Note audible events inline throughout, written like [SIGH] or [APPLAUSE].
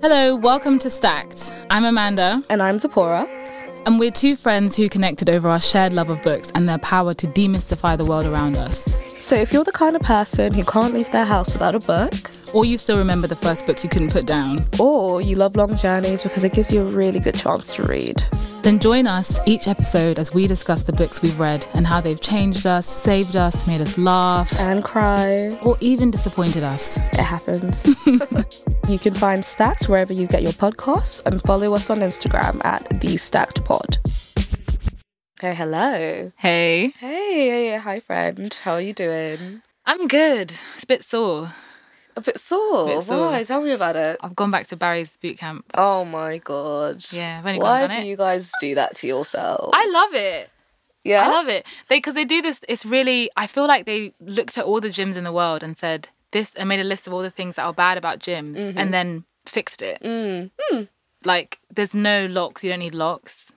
Hello, welcome to Stacked. I'm Amanda, And I'm Ziporah. and we're two friends who connected over our shared love of books and their power to demystify the world around us. So if you're the kind of person who can't leave their house without a book, Or you still remember the first book you couldn't put down, or you love long journeys because it gives you a really good chance to read, then join us each episode as we discuss the books we've read and how they've changed us, saved us, made us laugh, and cry. or even disappointed us. It happens. [LAUGHS] you can find Stacked wherever you get your podcasts and follow us on Instagram at the Stacked Pod. Hey, hello. Hey, Hey, hey, hey, hi friend. How are you doing? I'm good. It's a bit sore. A bit sore. Bit sore. Why? Tell me about it. I've gone back to Barry's boot camp. Oh my god. Yeah, I've only Why do it. you guys do that to yourselves? I love it. Yeah. I love it. They because they do this. It's really. I feel like they looked at all the gyms in the world and said this and made a list of all the things that are bad about gyms and then fixed it. Mm. Like there's no locks. You don't need locks.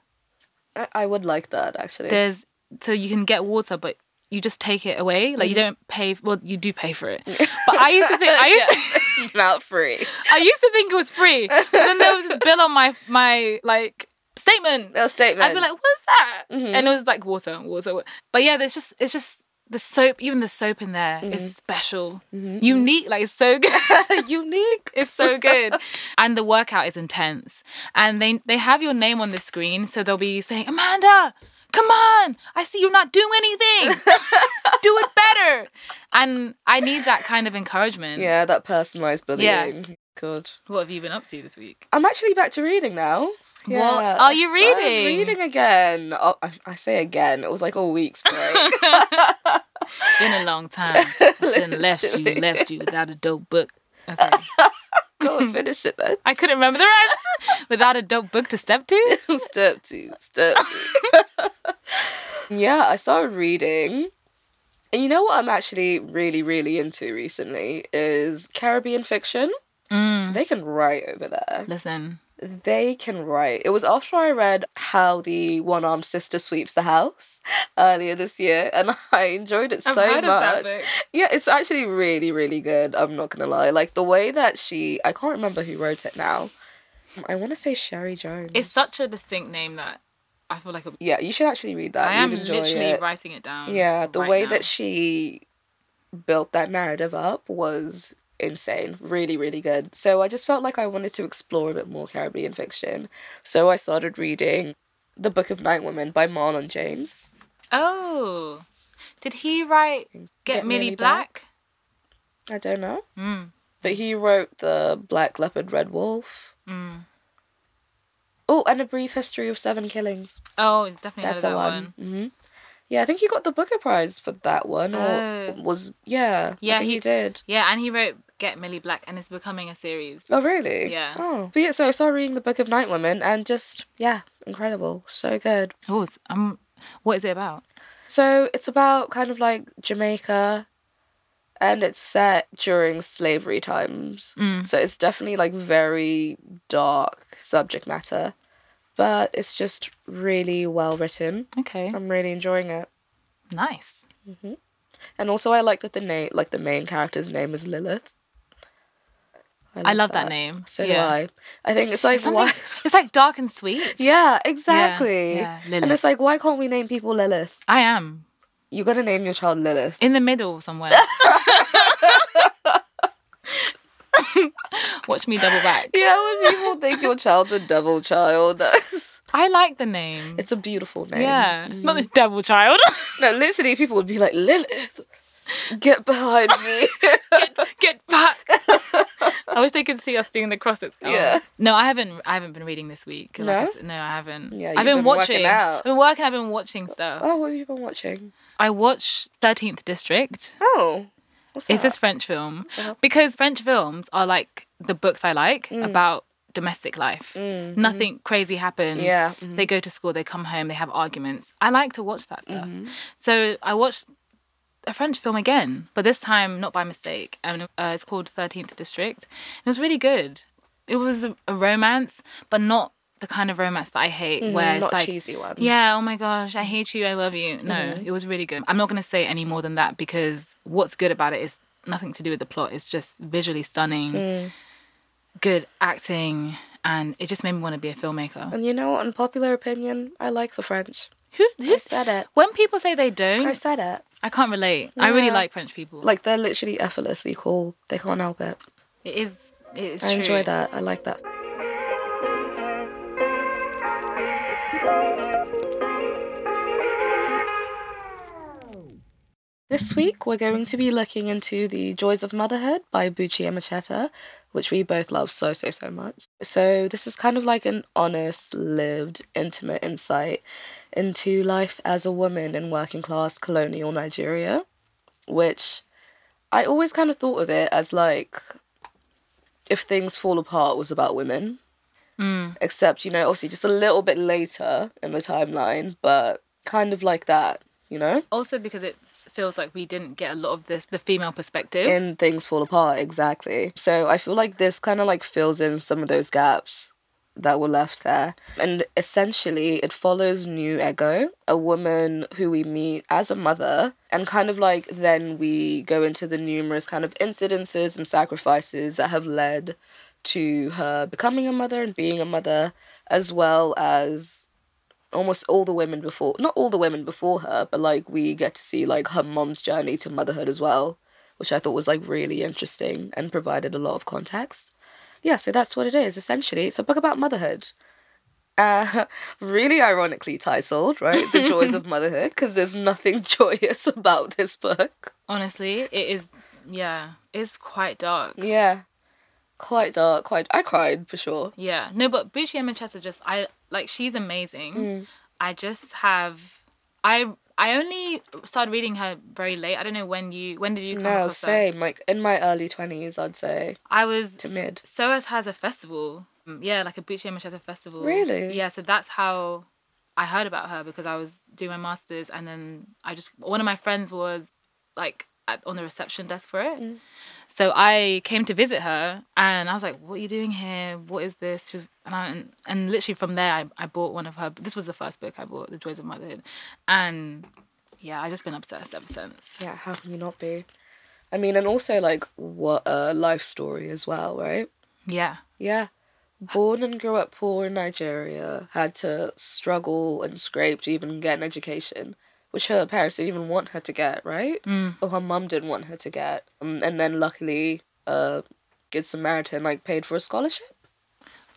I, I would like that actually. There's so you can get water, but you just take it away. Like you don't pay. Well, you do pay for it. But I used to think. I used. [LAUGHS] To, It's not free. [LAUGHS] I used to think it was free. But then there was this bill on my my like statement. No statement. I'd be like, what's that? Mm-hmm. And it was like water, water. wa- But yeah, there's just it's just the soap. Even the soap in there is Mm-hmm. special, unique. Like it's so good. [LAUGHS] unique. it's so good, and the workout is intense. And they they have your name on the screen, so they'll be saying, Amanda. Come on! I see you're not doing anything. [LAUGHS] Do it better. And I need that kind of encouragement. Yeah, that personalized bullying. Yeah. Good. What have you been up to this week? I'm actually back to reading now. What are you reading? Reading again. Oh, I, I say again. It was like a week's [LAUGHS] break. Been a long time. I shouldn't left you, left you without a dope book. Okay. [LAUGHS] Go and [LAUGHS] finish it then. I couldn't remember the rest. [LAUGHS] Without a dope book to step to? [LAUGHS] step two. Step two. yeah, I started reading. And you know what I'm actually really, really into recently is Caribbean fiction. Mm. They can write over there. Listen, They can write. It was after I read How the One Armed Sister Sweeps the House earlier this year, and [LAUGHS] I enjoyed it so much. Yeah, it's actually really, really good. I'm not gonna lie. Like the way that she, I can't remember who wrote it now. I want to say Cherie Jones. It's such a distinct name that I feel like a, Yeah, you should actually read that. I am literally it. writing it down. Yeah, the right way now. that she built that narrative up was insane. Really, really good. So I just felt like I wanted to explore a bit more Caribbean fiction. So I started reading The Book of Night Women by Marlon James. Oh. Did he write Get, Get Millie, Millie Black? I don't know. Mm. But he wrote The Black Leopard Red Wolf. Mm. Oh, and A Brief History of Seven Killings. Oh, definitely That's that one. one. hmm Yeah, I think he got the Booker Prize for that one. Or Oh. was, yeah. Yeah, he, he- did. Yeah, and he wrote Get Millie Black and it's becoming a series. Oh, really? Yeah. Oh. But yeah, so I started reading the Book of Night Women and just, yeah, incredible. So good. Oh, um, what is it about? So it's about kind of like Jamaica and it's set during slavery times. Mm. So it's definitely like very dark subject matter, but it's just really well written. Okay, I'm really enjoying it. nice. And also I like that the name like the main character's name is Lilith. I love that name. So Yeah. do I. I think it's like It's why It's like dark and sweet. [LAUGHS] Yeah, exactly. yeah, And it's like why can't we name people Lilith? I am You gotta name your child Lilith. in the middle somewhere. [LAUGHS] [LAUGHS] Watch me double back. Yeah, when people think your child's a devil child, I like the name. it's a beautiful name. yeah, not mm. the devil child. No, literally, people would be like, Lilith, get behind me. [LAUGHS] Get back. I wish they could see us doing the crosses. Oh. Yeah. No, I haven't. I haven't been reading this week. Like No? I no, I haven't. Yeah, I've been, been working watching. out. I've been working. I've been watching stuff. oh, what have you been watching? I watched Thirteenth District. Oh, what's It's that? this French film Uh-huh. because French films are like the books I like about domestic life. Mm, Nothing crazy happens. Yeah, mhm. They go to school, they come home, they have arguments. I like to watch that stuff. Mm-hmm. So I watched a French film again, but this time not by mistake. And uh, it's called Thirteenth District. It was really good. It was a, a romance, but not the kind of romance that I hate, where Mm, not it's like, cheesy one. yeah, oh my gosh, I hate you, I love you. No, Mm-hmm. it was really good. I'm not gonna say any more than that because what's good about it is nothing to do with the plot. It's just visually stunning, mm. good acting, and it just made me want to be a filmmaker. And you know, unpopular opinion, I like the French. Who, who I said it? When people say they don't, I said it. I can't relate. Yeah. I really like French people. Like they're literally effortlessly cool. They can't help it. It is. It is. I true. enjoy that. I like that. This week, we're going to be looking into The Joys of Motherhood by Buchi Emecheta, which we both love so, so, so much. So, this is kind of like an honest, lived, intimate insight into life as a woman in working class colonial Nigeria, which I always kind of thought of it as like if things fall apart was about women. Mm. Except, you know, obviously just a little bit later in the timeline, but kind of like that, you know? Also because it feels like we didn't get a lot of this the female perspective in things fall apart exactly so i feel like this kind of like fills in some of those gaps that were left there. And essentially it follows Nnu Ego a woman who we meet as a mother and kind of like then we go into the numerous kind of incidences and sacrifices that have led to her becoming a mother and being a mother as well as almost all the women before not all the women before her but like we get to see like her mom's journey to motherhood as well which i thought was like really interesting and provided a lot of context yeah so that's what it is essentially. It's a book about motherhood. Uh, [LAUGHS] really ironically titled right? The joys of [LAUGHS] motherhood because there's nothing [LAUGHS] joyous about this book. Honestly it is yeah it's quite dark. Yeah. Quite dark quite i cried for sure. Yeah. No but buchi emecheta just i like she's amazing. Mm. I just have I I only started reading her very late. I don't know when you when did you come No, same. Her? Like in my early twenties, I'd say. I was to mid. SOAS has a festival. Mm, yeah, like a Buchi Emecheta festival. Really? Yeah, so that's how I heard about her because I was doing my masters and then I just one of my friends was like at, on the reception desk for it. Mm. So I came to visit her and I was like, What are you doing here? What is this? Was, and, I, and, and literally from there, I, I bought one of her. This was the first book I bought, The Joys of Motherhood. And yeah, I've just been obsessed ever since. Yeah, how can you not be? I mean, and also like what a life story as well, right? Yeah. Yeah. Born and grew up poor in Nigeria, had to struggle and scrape to even get an education which her parents didn't even want her to get, right? Mm. Or her mum didn't want her to get. Um, and then luckily, uh, Good Samaritan like paid for a scholarship.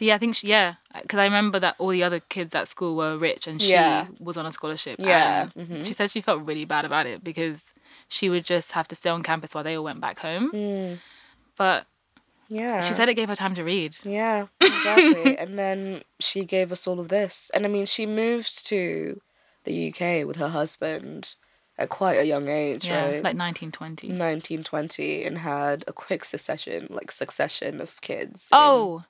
Yeah, I think she, yeah, because I remember that all the other kids at school were rich and she yeah. was on a scholarship. Yeah, mm-hmm. she said she felt really bad about it because she would just have to stay on campus while they all went back home. Mm. But yeah, she said it gave her time to read. Yeah, exactly. and then she gave us all of this, and I mean, she moved to the UK with her husband at quite a young age, yeah, right? Like 1920. 1920 and had a quick succession, like succession of kids. Oh, in...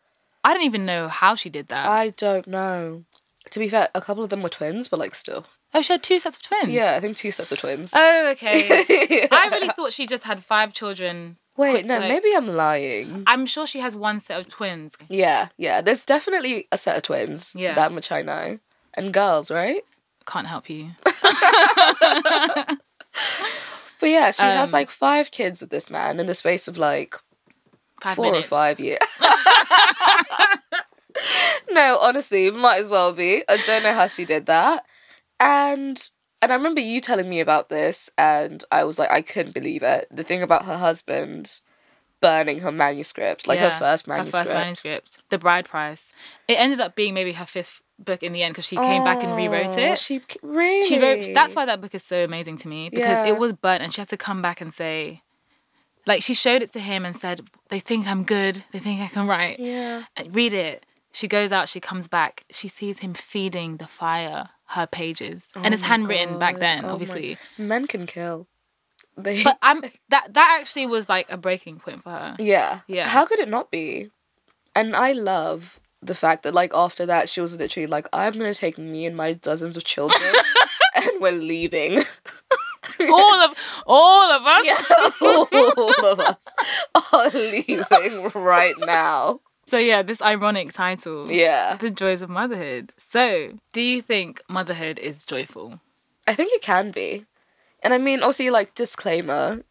I don't even know how she did that. I don't know. To be fair, a couple of them were twins, but like still. Oh, she had two sets of twins? Yeah, I think two sets of twins. Oh, okay. yeah. [LAUGHS] I really thought she just had five children. Wait, no, like, maybe I'm lying. I'm sure she has one set of twins. Yeah, yeah. There's definitely a set of twins. Yeah. That much I know. And girls, right? Can't help you. [LAUGHS] [LAUGHS] but yeah, she um, has like five kids with this man in the space of like four minutes. or five years. [LAUGHS] no, honestly, might as well be. I don't know how she did that. And and I remember you telling me about this and I was like I couldn't believe it. The thing about her husband burning her manuscript, like yeah, her first manuscript. Her first manuscript. The bride price. It ended up being maybe her fifth book in the end because she came oh, back and rewrote oh, it. She really she wrote. That's why that book is so amazing to me because yeah. it was burnt and she had to come back and say, like she showed it to him and said, "They think I'm good. They think I can write. Yeah, uh, read it." She goes out. She comes back. She sees him feeding the fire her pages, oh and it's handwritten God. back then. Oh obviously, my. men can kill. [LAUGHS] They... But I'm [LAUGHS] that that actually was like a breaking point for her. Yeah, yeah. How could it not be? And I love the fact that like after that she was literally like i'm gonna take me and my dozens of children [LAUGHS] and we're leaving. [LAUGHS] All of all of us? Yeah, all of us are leaving right now. So yeah this ironic title yeah. The joys of motherhood. So do you think motherhood is joyful? I think it can be. And i mean also like disclaimer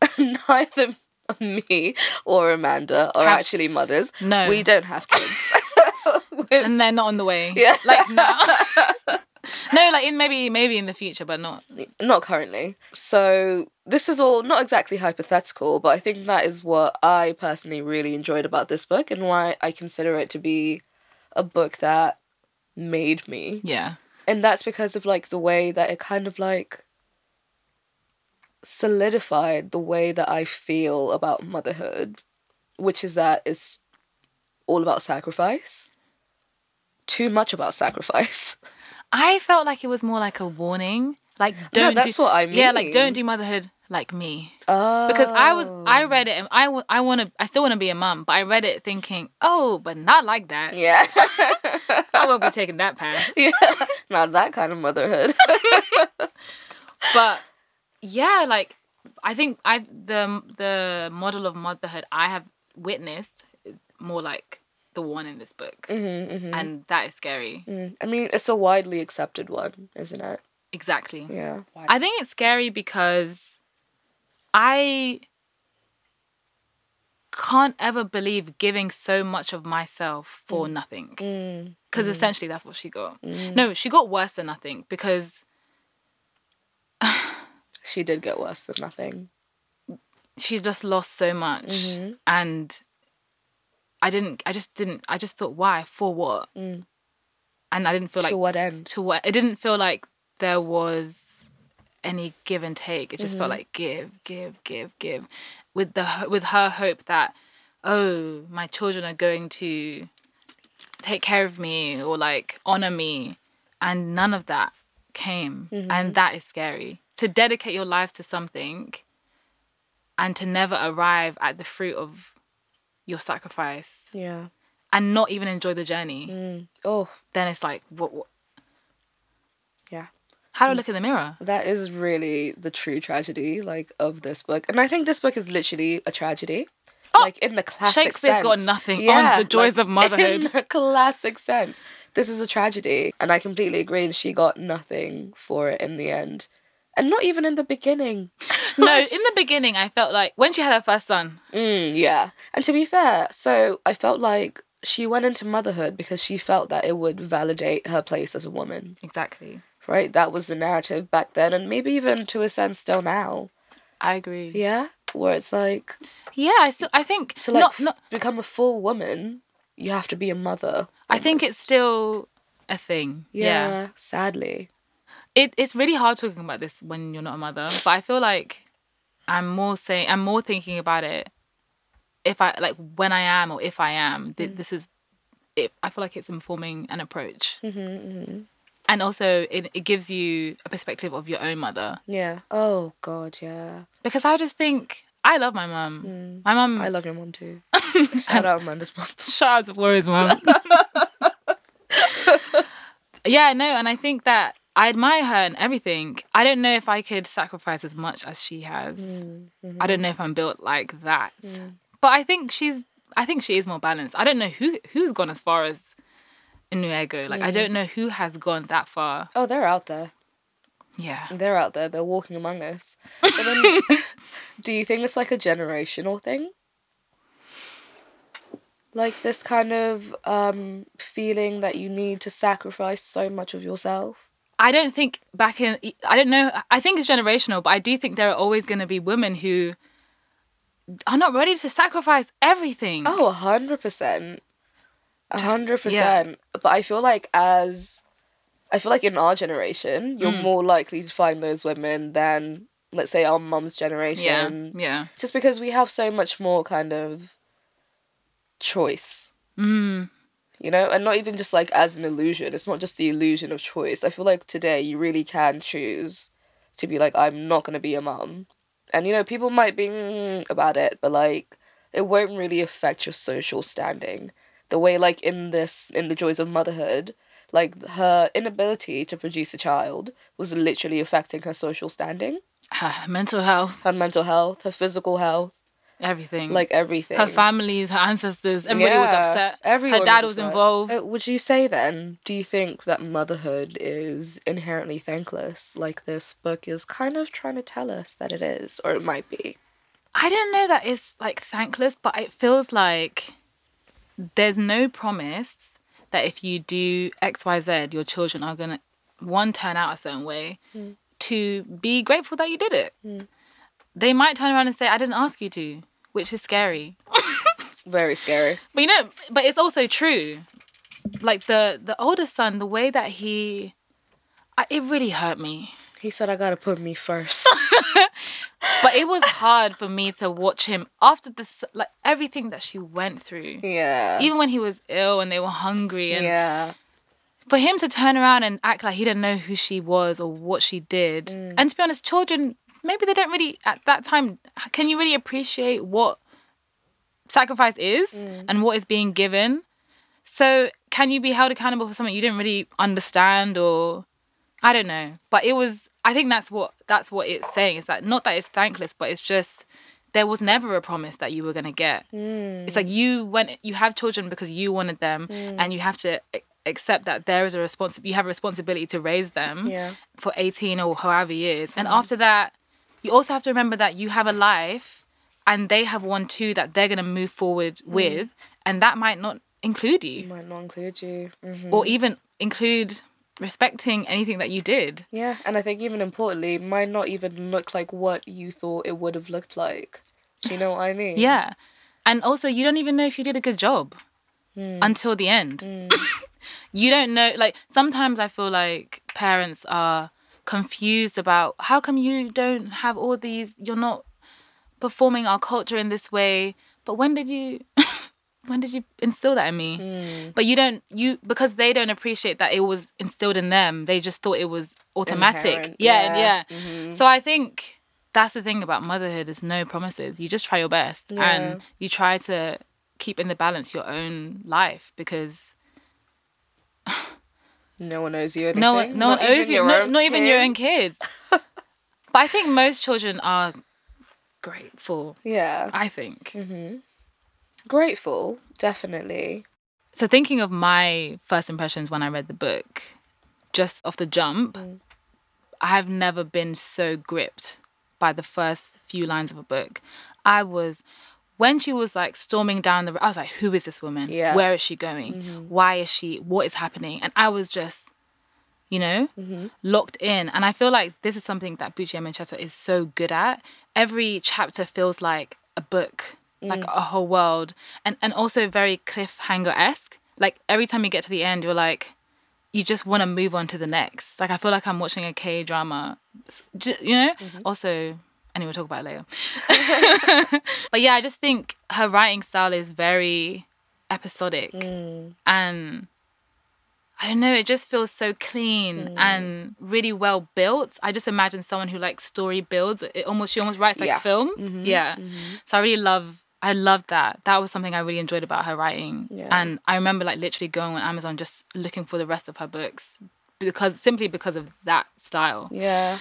[LAUGHS] neither [LAUGHS] me or Amanda are have, actually mothers. No. We don't have kids. [LAUGHS] and they're not on the way. Yeah. [LAUGHS] Like now. no, like in maybe maybe in the future, but not not currently. So this is all not exactly hypothetical, but I think that is what I personally really enjoyed about this book and why I consider it to be a book that made me. Yeah. And that's because of like the way that it kind of like solidified the way that I feel about motherhood, which is that it's all about sacrifice. Too much about sacrifice. [LAUGHS] I felt like it was more like a warning. Like don't no, that's do, what I mean. Yeah, like don't do motherhood like me. Oh. Because I was I oh. read it and I, I want to I still want to be a mum, but I read it thinking, "Oh, but not like that." Yeah. I won't be [LAUGHS] taking that path. Yeah. [LAUGHS] Not that kind of motherhood. but yeah, like I think I the the model of motherhood I have witnessed is more like the one in this book, mm-hmm, mm-hmm. and that is scary. Mm. I mean, it's a widely accepted one, isn't it? Exactly. Yeah. I think it's scary because I can't ever believe giving so much of myself for mm. nothing. Because mm. essentially that's what she got. Mm. No, she got worse than nothing because. [SIGHS] she did get worse than nothing. She just lost so much. Mm-hmm. And I didn't, I just didn't, I just thought, why? For what? Mm. And I didn't feel to like. To what end? To what? It didn't feel like there was any give and take. It just mm-hmm. felt like give, give, give, give, with the with her hope that oh my children are going to take care of me or like honor me, and none of that came, mm-hmm. and that is scary. To dedicate your life to something, and to never arrive at the fruit of your sacrifice. Yeah. And not even enjoy the journey. Mm. Oh. Then it's like what, what yeah how do I look in the mirror? That is really the true tragedy, like of this book, and I think this book is literally a tragedy. Oh, like in the classic Shakespeare's sense. got nothing yeah, on the joys like, of motherhood. In the classic sense, this is a tragedy, and I completely agree. And she got nothing for it in the end, and not even in the beginning. [LAUGHS] no, in the beginning, I felt like when she had her first son. Mm, yeah, and to be fair, so I felt like she went into motherhood because she felt that it would validate her place as a woman. Exactly right? That was the narrative back then, and maybe even to a sense still now. I agree. Yeah, where it's like, yeah, I still I think to like not, not become a full woman, you have to be a mother. Almost. I think it's still a thing. Yeah, yeah, sadly, it it's really hard talking about this when you're not a mother. But I feel like I'm more saying I'm more thinking about it if I like when I am or if I am. Mm. This is it. I feel like it's informing an approach. Mm-hmm, mm-hmm and also it, it gives you a perspective of your own mother yeah oh god yeah because i just think i love my mum mm. my mum i love your mum too [LAUGHS] shout out amanda's mum [LAUGHS] shout out to Warrior's mum [LAUGHS] yeah no and i think that i admire her and everything i don't know if i could sacrifice as much as she has mm. mm-hmm. i don't know if i'm built like that mm. but i think she's i think she is more balanced i don't know who who's gone as far as Nnu Ego. Like mm. I don't know who has gone that far. Oh, they're out there. Yeah. They're out there. They're walking among us. But then, [LAUGHS] [LAUGHS] do you think it's like a generational thing? Like this kind of um, feeling that you need to sacrifice so much of yourself? I don't think back in, I don't know, I think it's generational, but I do think there are always going to be women who are not ready to sacrifice everything. Oh, 100%. A hundred percent. But I feel like as I feel like in our generation, you're mm. more likely to find those women than let's say our mum's generation. Yeah. Yeah. Just because we have so much more kind of choice. Mm. You know, and not even just like as an illusion. It's not just the illusion of choice. I feel like today you really can choose to be like, I'm not gonna be a mum. And you know, people might be mm, about it, but like it won't really affect your social standing the way like in this in the joys of motherhood like her inability to produce a child was literally affecting her social standing [SIGHS] her mental health her mental health her physical health everything. Like everything. Her family her ancestors everybody yeah, was upset everyone her dad was, was involved. Uh, would you say then do you think that motherhood is inherently thankless? Like this book is kind of trying to tell us that it is or it might be. I don't know that it's like thankless, but it feels like there's no promise that if you do X, Y, Z, your children are gonna one turn out a certain way, mm. to be grateful that you did it. Mm. They might turn around and say, "I didn't ask you to," which is scary. [LAUGHS] Very scary. But you know, but it's also true. Like the the older son, the way that he, I, it really hurt me. He said, "I gotta put me first. [LAUGHS] but it was hard for me to watch him after this, like everything that she went through. Yeah. Even when he was ill and they were hungry, and yeah. For him to turn around and act like he didn't know who she was or what she did, mm. and to be honest, children maybe they don't really at that time. Can you really appreciate what sacrifice is mm. and what is being given? So can you be held accountable for something you didn't really understand or I don't know. But it was I think that's what that's what it's saying. Is that not that it's thankless, but it's just there was never a promise that you were gonna get. Mm. It's like you went you have children because you wanted them mm. and you have to accept that there is a response you have a responsibility to raise them yeah. for 18 or however years. And mm-hmm. after that, you also have to remember that you have a life and they have one too that they're gonna move forward mm. with, and that might not include you. Might not include you. Mm-hmm. Or even include respecting anything that you did. Yeah, and I think even importantly, might not even look like what you thought it would have looked like. Do you know what I [LAUGHS] mean? yeah. And also, you don't even know if you did a good job mm. until the end. Mm. [LAUGHS] you don't know. Like, sometimes I feel like parents are confused about how come you don't have all these, you're not performing our culture in this way. But when did you. [LAUGHS] when did you instill that in me? Mm. But you don't you because they don't appreciate that it was instilled in them. They just thought it was automatic. Inherent. Yeah, yeah. yeah. Mm-hmm. So I think that's the thing about motherhood is no promises. You just try your best yeah. and you try to keep in the balance your own life because [LAUGHS] no one owes you anything. No one, no not one owes you. Not, not even your own kids. [LAUGHS] but I think most children are grateful. Yeah, I think. Mm-hmm. Grateful, definitely. So, thinking of my first impressions when I read the book, just off the jump, mm. I've never been so gripped by the first few lines of a book. I was, when she was like storming down the, road, I was like, who is this woman? Yeah. Where is she going? Mm-hmm. Why is she? What is happening? And I was just, you know, mm-hmm. locked in. And I feel like this is something that Buchi Emecheta is so good at. Every chapter feels like a book like mm. a whole world, and and also very cliffhanger esque. Like every time you get to the end, you're like, you just want to move on to the next. Like I feel like I'm watching a K drama, you know. Mm-hmm. Also, anyway, we'll talk about it later. [LAUGHS] but yeah, I just think her writing style is very episodic mm. and I don't know, it just feels so clean mm. and really well built. I just imagine someone who like story builds. It almost she almost writes like yeah. film. Mm-hmm. Yeah. Mm-hmm. So I really love I loved that. That was something I really enjoyed about her writing. Yeah. And I remember like literally going on Amazon just looking for the rest of her books because simply because of that style. Yeah.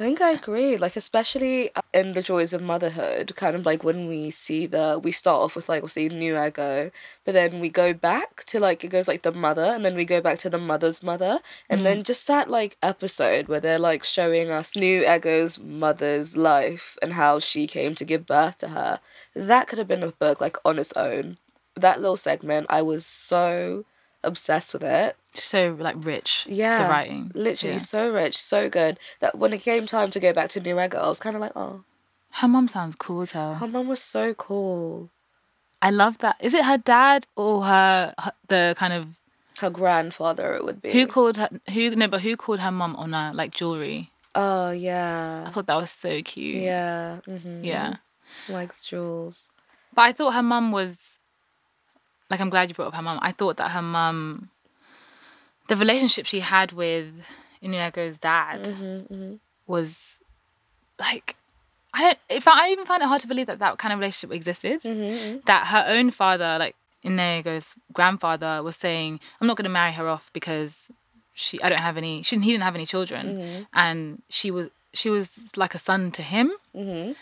I think I agree. Like especially in the joys of motherhood, kind of like when we see the we start off with like we'll see Nnu Ego, but then we go back to like it goes like the mother, and then we go back to the mother's mother, and mm. then just that like episode where they're like showing us Nnu Ego's mother's life and how she came to give birth to her. That could have been a book like on its own. That little segment, I was so obsessed with it. So like rich. Yeah. The writing. Literally yeah. so rich, so good. That when it came time to go back to Nnu Ego, I was kind of like, oh. Her mom sounds cool as hell. Her mom was so cool. I love that. Is it her dad or her, her the kind of her grandfather? It would be. Who called her? Who no? But who called her mom on her like jewelry? Oh yeah. I thought that was so cute. Yeah. Mm-hmm. Yeah. Likes jewels. But I thought her mum was like I'm glad you brought up her mum. I thought that her mum, the relationship she had with Nnu Ego's dad mm-hmm, mm-hmm. was like I don't. If I, I even find it hard to believe that that kind of relationship existed. Mm-hmm, mm-hmm. that her own father, like Nnu Ego's grandfather, was saying, "I'm not going to marry her off because she. I don't have any. She. He didn't have any children, mm-hmm. and she was. She was like a son to him. Mm-hmm.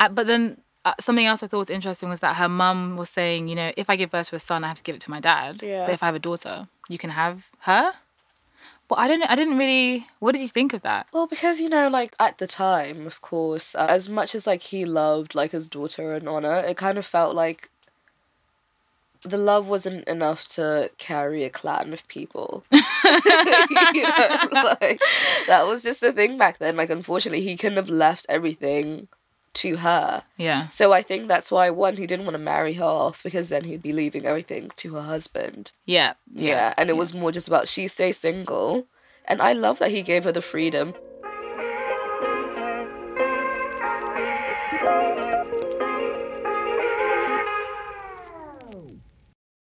Uh, but then uh, something else I thought was interesting was that her mum was saying, you know, if I give birth to a son, I have to give it to my dad. Yeah. But if I have a daughter, you can have her. Well, I don't. I didn't really. What did you think of that? Well, because you know, like at the time, of course, uh, as much as like he loved like his daughter and honor, it kind of felt like the love wasn't enough to carry a clan of people. [LAUGHS] you know, [LAUGHS] like that was just the thing back then. Like, unfortunately, he couldn't have left everything to her. Yeah. So I think that's why one, he didn't want to marry her off because then he'd be leaving everything to her husband. Yeah. Yeah. yeah. And it yeah. was more just about she stay single. And I love that he gave her the freedom.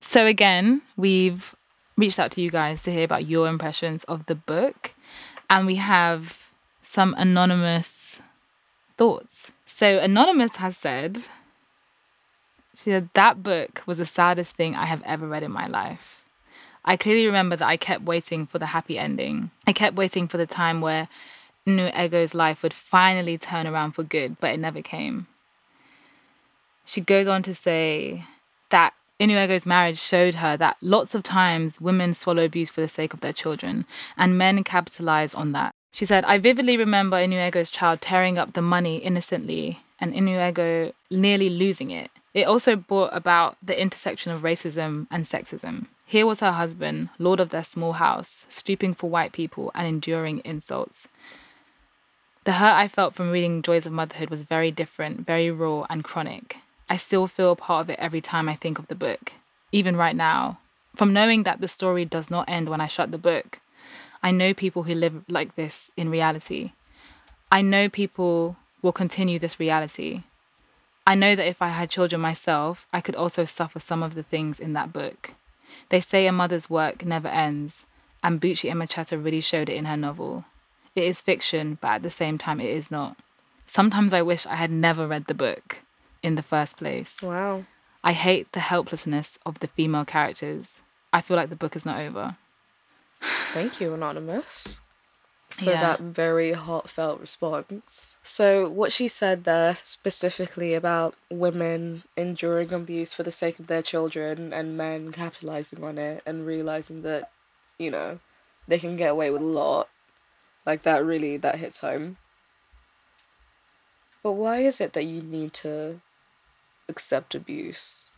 So again, we've reached out to you guys to hear about your impressions of the book. And we have some anonymous thoughts. So, Anonymous has said, she said, that book was the saddest thing I have ever read in my life. I clearly remember that I kept waiting for the happy ending. I kept waiting for the time where Nnu Ego's life would finally turn around for good, but it never came. She goes on to say that Nnu Ego's marriage showed her that lots of times women swallow abuse for the sake of their children, and men capitalize on that. She said, I vividly remember Nnu Ego's child tearing up the money innocently and Nnu Ego nearly losing it. It also brought about the intersection of racism and sexism. Here was her husband, lord of their small house, stooping for white people and enduring insults. The hurt I felt from reading Joys of Motherhood was very different, very raw, and chronic. I still feel a part of it every time I think of the book, even right now. From knowing that the story does not end when I shut the book, I know people who live like this in reality. I know people will continue this reality. I know that if I had children myself, I could also suffer some of the things in that book. They say a mother's work never ends, and Buchi Emecheta really showed it in her novel. It is fiction, but at the same time, it is not. Sometimes I wish I had never read the book in the first place. Wow. I hate the helplessness of the female characters. I feel like the book is not over. Thank you, Anonymous, for yeah. that very heartfelt response. So, what she said there specifically about women enduring abuse for the sake of their children and men capitalizing on it and realizing that, you know, they can get away with a lot, like that really that hits home. But why is it that you need to accept abuse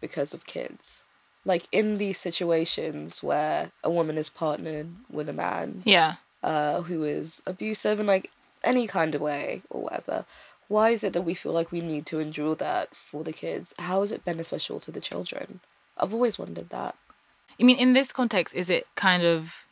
because of kids? Like in these situations where a woman is partnered with a man yeah. uh who is abusive in like any kind of way or whatever why is it that we feel like we need to endure that for the kids? How is it beneficial to the children? I've always wondered that. I mean in this context is it kind of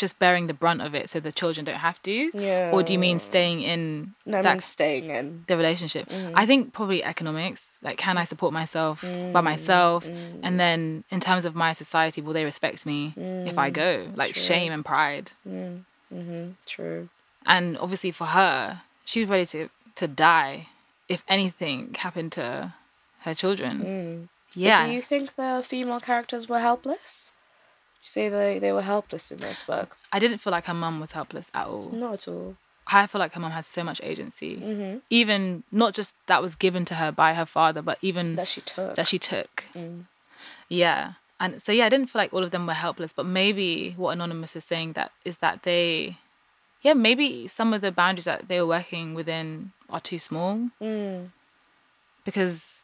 just bearing the brunt of it so the children don't have to? Yeah. Or do you mean staying in no, that, I mean staying in the relationship? Mm. I think probably economics. Like can I support myself mm. by myself? Mm. And then in terms of my society, will they respect me if I go? Mm. Like True. shame and pride. Mm. Mm-hmm. True. And obviously for her, she was ready to, to die if anything happened to her children. Mm. Yeah. But do you think the female characters were helpless? You say they, they were helpless in this work? I didn't feel like her mum was helpless at all. Not at all. I feel like her mum had so much agency. Mm-hmm. Even not just that was given to her by her father, but even that she took. That she took. Mm. Yeah. And so yeah, I didn't feel like all of them were helpless, but maybe what Anonymous is saying that is that they yeah, maybe some of the boundaries that they were working within are too small. Mm. Because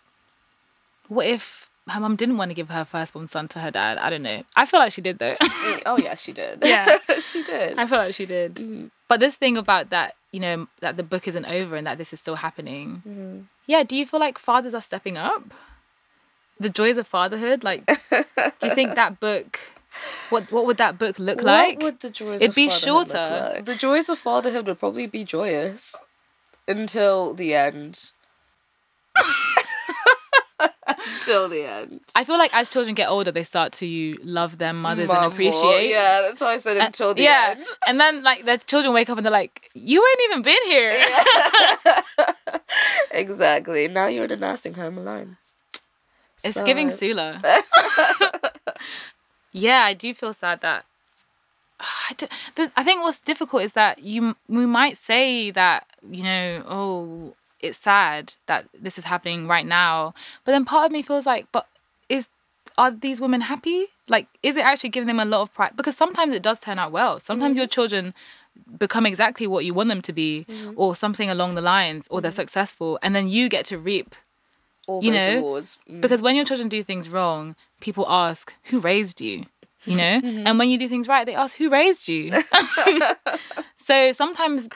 what if her mom didn't want to give her firstborn son to her dad. I don't know. I feel like she did though. Mm, oh yeah, she did. Yeah, [LAUGHS] she did. I feel like she did. Mm. But this thing about that, you know, that the book isn't over and that this is still happening. Mm. Yeah. Do you feel like fathers are stepping up? The joys of fatherhood. Like, do you think that [LAUGHS] book? What what would that book look what like? What would the joys? It'd be shorter. Like? The joys of fatherhood would probably be joyous until the end. [LAUGHS] [LAUGHS] till the end. I feel like as children get older, they start to love their mothers Mom and appreciate. More. Yeah, that's why I said until the yeah. end. [LAUGHS] And then like their children wake up and they're like, "You ain't even been here." Yeah. [LAUGHS] exactly. Now you're in a nursing home alone. It's so. giving Sula. yeah, I do feel sad that. [SIGHS] I, I think what's difficult is that you we might say that you know oh it's sad that this is happening right now. But then part of me feels like, but is are these women happy? Like, is it actually giving them a lot of pride? Because sometimes it does turn out well. Sometimes mm-hmm. your children become exactly what you want them to be, mm-hmm. or something along the lines, or they're mm-hmm. successful, and then you get to reap. All you know, mm. because when your children do things wrong, people ask, "Who raised you?" You know, [LAUGHS] mm-hmm. and when you do things right, they ask, "Who raised you?" [LAUGHS] [LAUGHS] so sometimes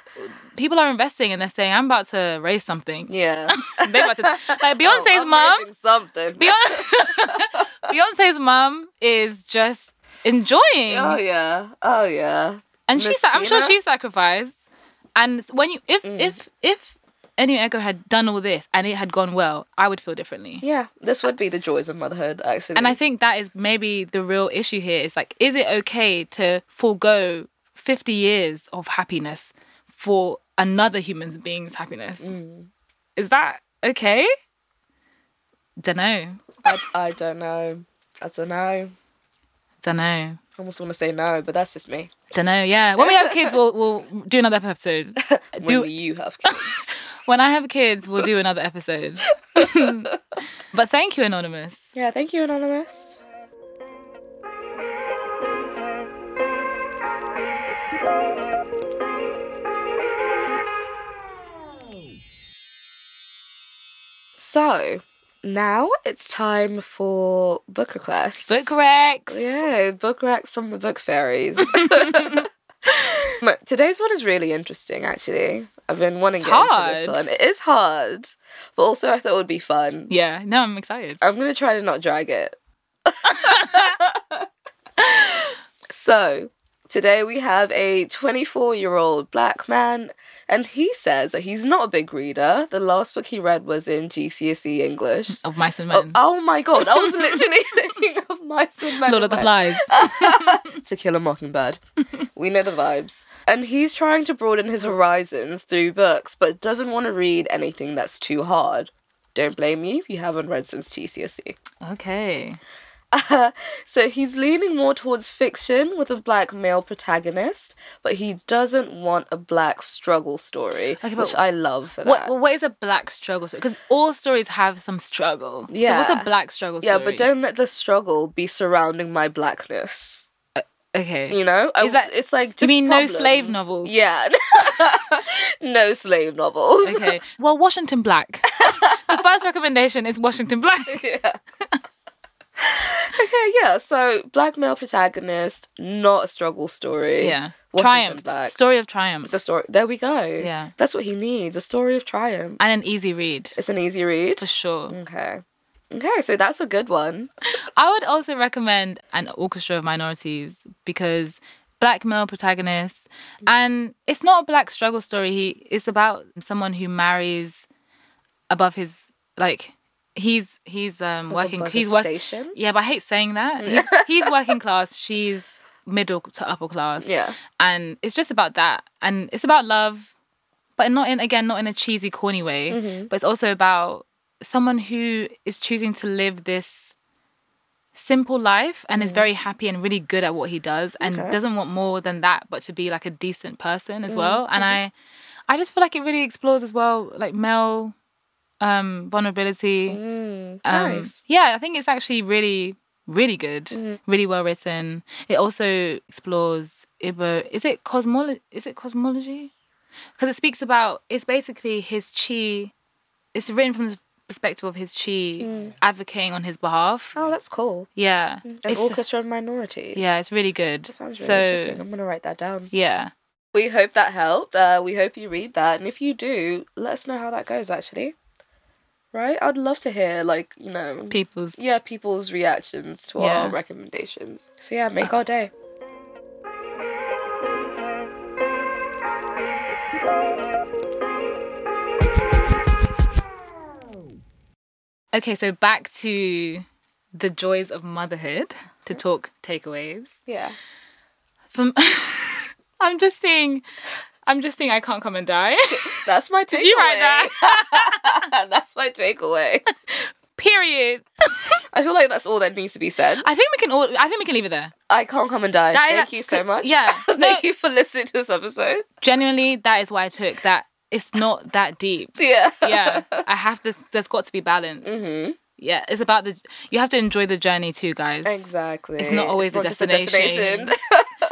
people are investing and they're saying, "I'm about to raise something." Yeah, [LAUGHS] they about to like [LAUGHS] Beyonce's oh, mom. Something. Beyonce, [LAUGHS] Beyonce's mom is just enjoying. Oh yeah. Oh yeah. And she's. I'm sure she sacrificed. And when you, if mm. if if Nnu Ego had done all this and it had gone well, I would feel differently. Yeah, this would be the joys of motherhood, actually. And I think that is maybe the real issue here. Is like, is it okay to forego 50 years of happiness for another human being's happiness? Mm. Is that okay? Don't know. I, I don't know. I don't know. Don't know. I almost want to say no, but that's just me. Don't know. Yeah. When we have kids, we'll we'll do another episode. [LAUGHS] when do, you have kids. [LAUGHS] when I have kids, we'll do another episode. [LAUGHS] but thank you, Anonymous. Yeah, thank you, Anonymous. So, now it's time for book requests. Book recs. Yeah, book recs from the book fairies. [LAUGHS] [LAUGHS] but Today's one is really interesting, actually. I've been wanting to get into this one. It is hard, but also I thought it would be fun. Yeah, no, I'm excited. I'm gonna try to not drag it. [LAUGHS] so, today we have a 24 year old black man and he says that he's not a big reader. The last book he read was in GCSE English. Of Mice and oh, Men. Oh, oh my god, I was literally [LAUGHS] thinking of Mice and Men. Lord of the Flies. [LAUGHS] to Kill a Mockingbird. we know the vibes. And he's trying to broaden his horizons through books, but doesn't want to read anything that's too hard. Don't blame you, you haven't read since GCSE. Okay. Uh, [LAUGHS] so he's leaning more towards fiction with a black male protagonist, but he doesn't want a black struggle story, okay, which I love for what, that. What is a black struggle story? Because all stories have some struggle. Yeah. So what's a black struggle story? Yeah, but don't let the struggle be surrounding my blackness. Uh, okay. You know? Is that, it's like You mean problems. no slave novels? Yeah. [LAUGHS] no slave novels. Okay. Well, Washington Black. [LAUGHS] the first recommendation is Washington Black. yeah okay, yeah. So black male protagonist, not a struggle story. Yeah. triumph. Black. Story of triumph. It's a story. There we go. Yeah. That's what he needs. A story of triumph. And an easy read. It's an easy read. For sure. Okay. Okay, so that's a good one. [LAUGHS] I would also recommend an orchestra of minorities because black male protagonist and it's not a black struggle story. He it's about someone who marries above his like he's he's um working he's working yeah but i hate saying that he, he's [LAUGHS] working class she's middle to upper class yeah and it's just about that and it's about love but not in again not in a cheesy corny way mm-hmm. but it's also about someone who is choosing to live this simple life and mm-hmm. is very happy and really good at what he does and okay. doesn't want more than that but to be like a decent person as mm-hmm. well and i i just feel like it really explores as well like male um, vulnerability. Mm, um, nice. Yeah, I think it's actually really, really good. Mm. Really well written. It also explores Ibo. Is it cosmology? Is it cosmology? Because it speaks about. It's basically his chi. It's written from the perspective of his chi mm. advocating on his behalf. Oh, that's cool. Yeah. Mm. An it's, orchestra of minorities. Yeah, it's really good. That sounds really so, interesting. I'm gonna write that down. Yeah. We hope that helped. Uh, we hope you read that, and if you do, let us know how that goes. Actually right? I'd love to hear like you know people's yeah people's reactions to yeah. our recommendations. So yeah, make our day. Okay, so back to the joys of motherhood to talk takeaways. Yeah. From [LAUGHS] I'm just seeing I'm just saying I can't come and die. [LAUGHS] That's my takeaway. [LAUGHS] Did you write that? [LAUGHS] that's my takeaway. Period. I feel like that's all that needs to be said. I think we can all. I think we can leave it there. I can't come and die. That, Thank you so much. Yeah. Thank no, you for listening to this episode. Genuinely, that is why I took that. It's not that deep. Yeah. Yeah. I have this. There's got to be balance. Mm-hmm. yeah, it's about the. You have to enjoy the journey too, guys. Exactly. It's not always it's the, destination. destination.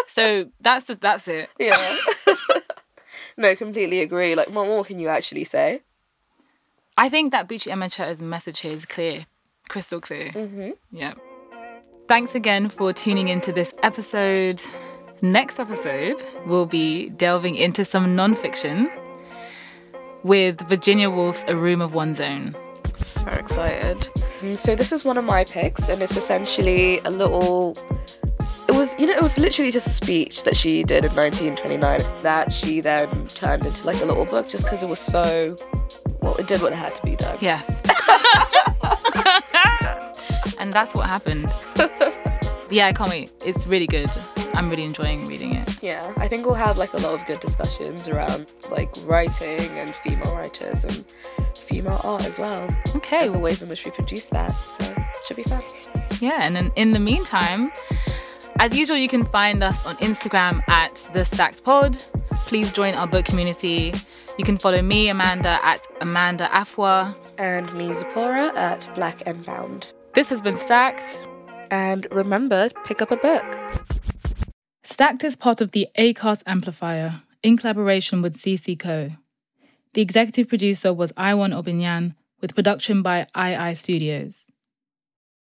so that's that's it. Yeah. No, completely agree. Like, what more can you actually say? I think that Buchi Emecheta's message here is clear, crystal clear. Mm-hmm. Yeah. Thanks again for tuning into this episode. Next episode, we'll be delving into some nonfiction with Virginia Woolf's A Room of One's Own. So excited. So, this is one of my picks, and it's essentially a little. It was, you know, it was literally just a speech that she did in 1929 that she then turned into like a little book just because it was so. Well, it did what it had to be done. Yes. [LAUGHS] and that's what happened. [LAUGHS] yeah, I can't wait. It's really good. I'm really enjoying reading it. Yeah, I think we'll have like a lot of good discussions around like writing and female writers and female art as well. Okay. And the ways in which we produce that. So it should be fun. Yeah, and then in the meantime, as usual, you can find us on Instagram at the Stacked Pod. Please join our book community. You can follow me, Amanda, at Amanda Afua. And me, Ziporah, at Black and Bound. This has been Stacked. And remember, pick up a book. Stacked is part of the ACAST Amplifier in collaboration with CC Co. The executive producer was Iwan Obinyan, with production by AiAi Studios.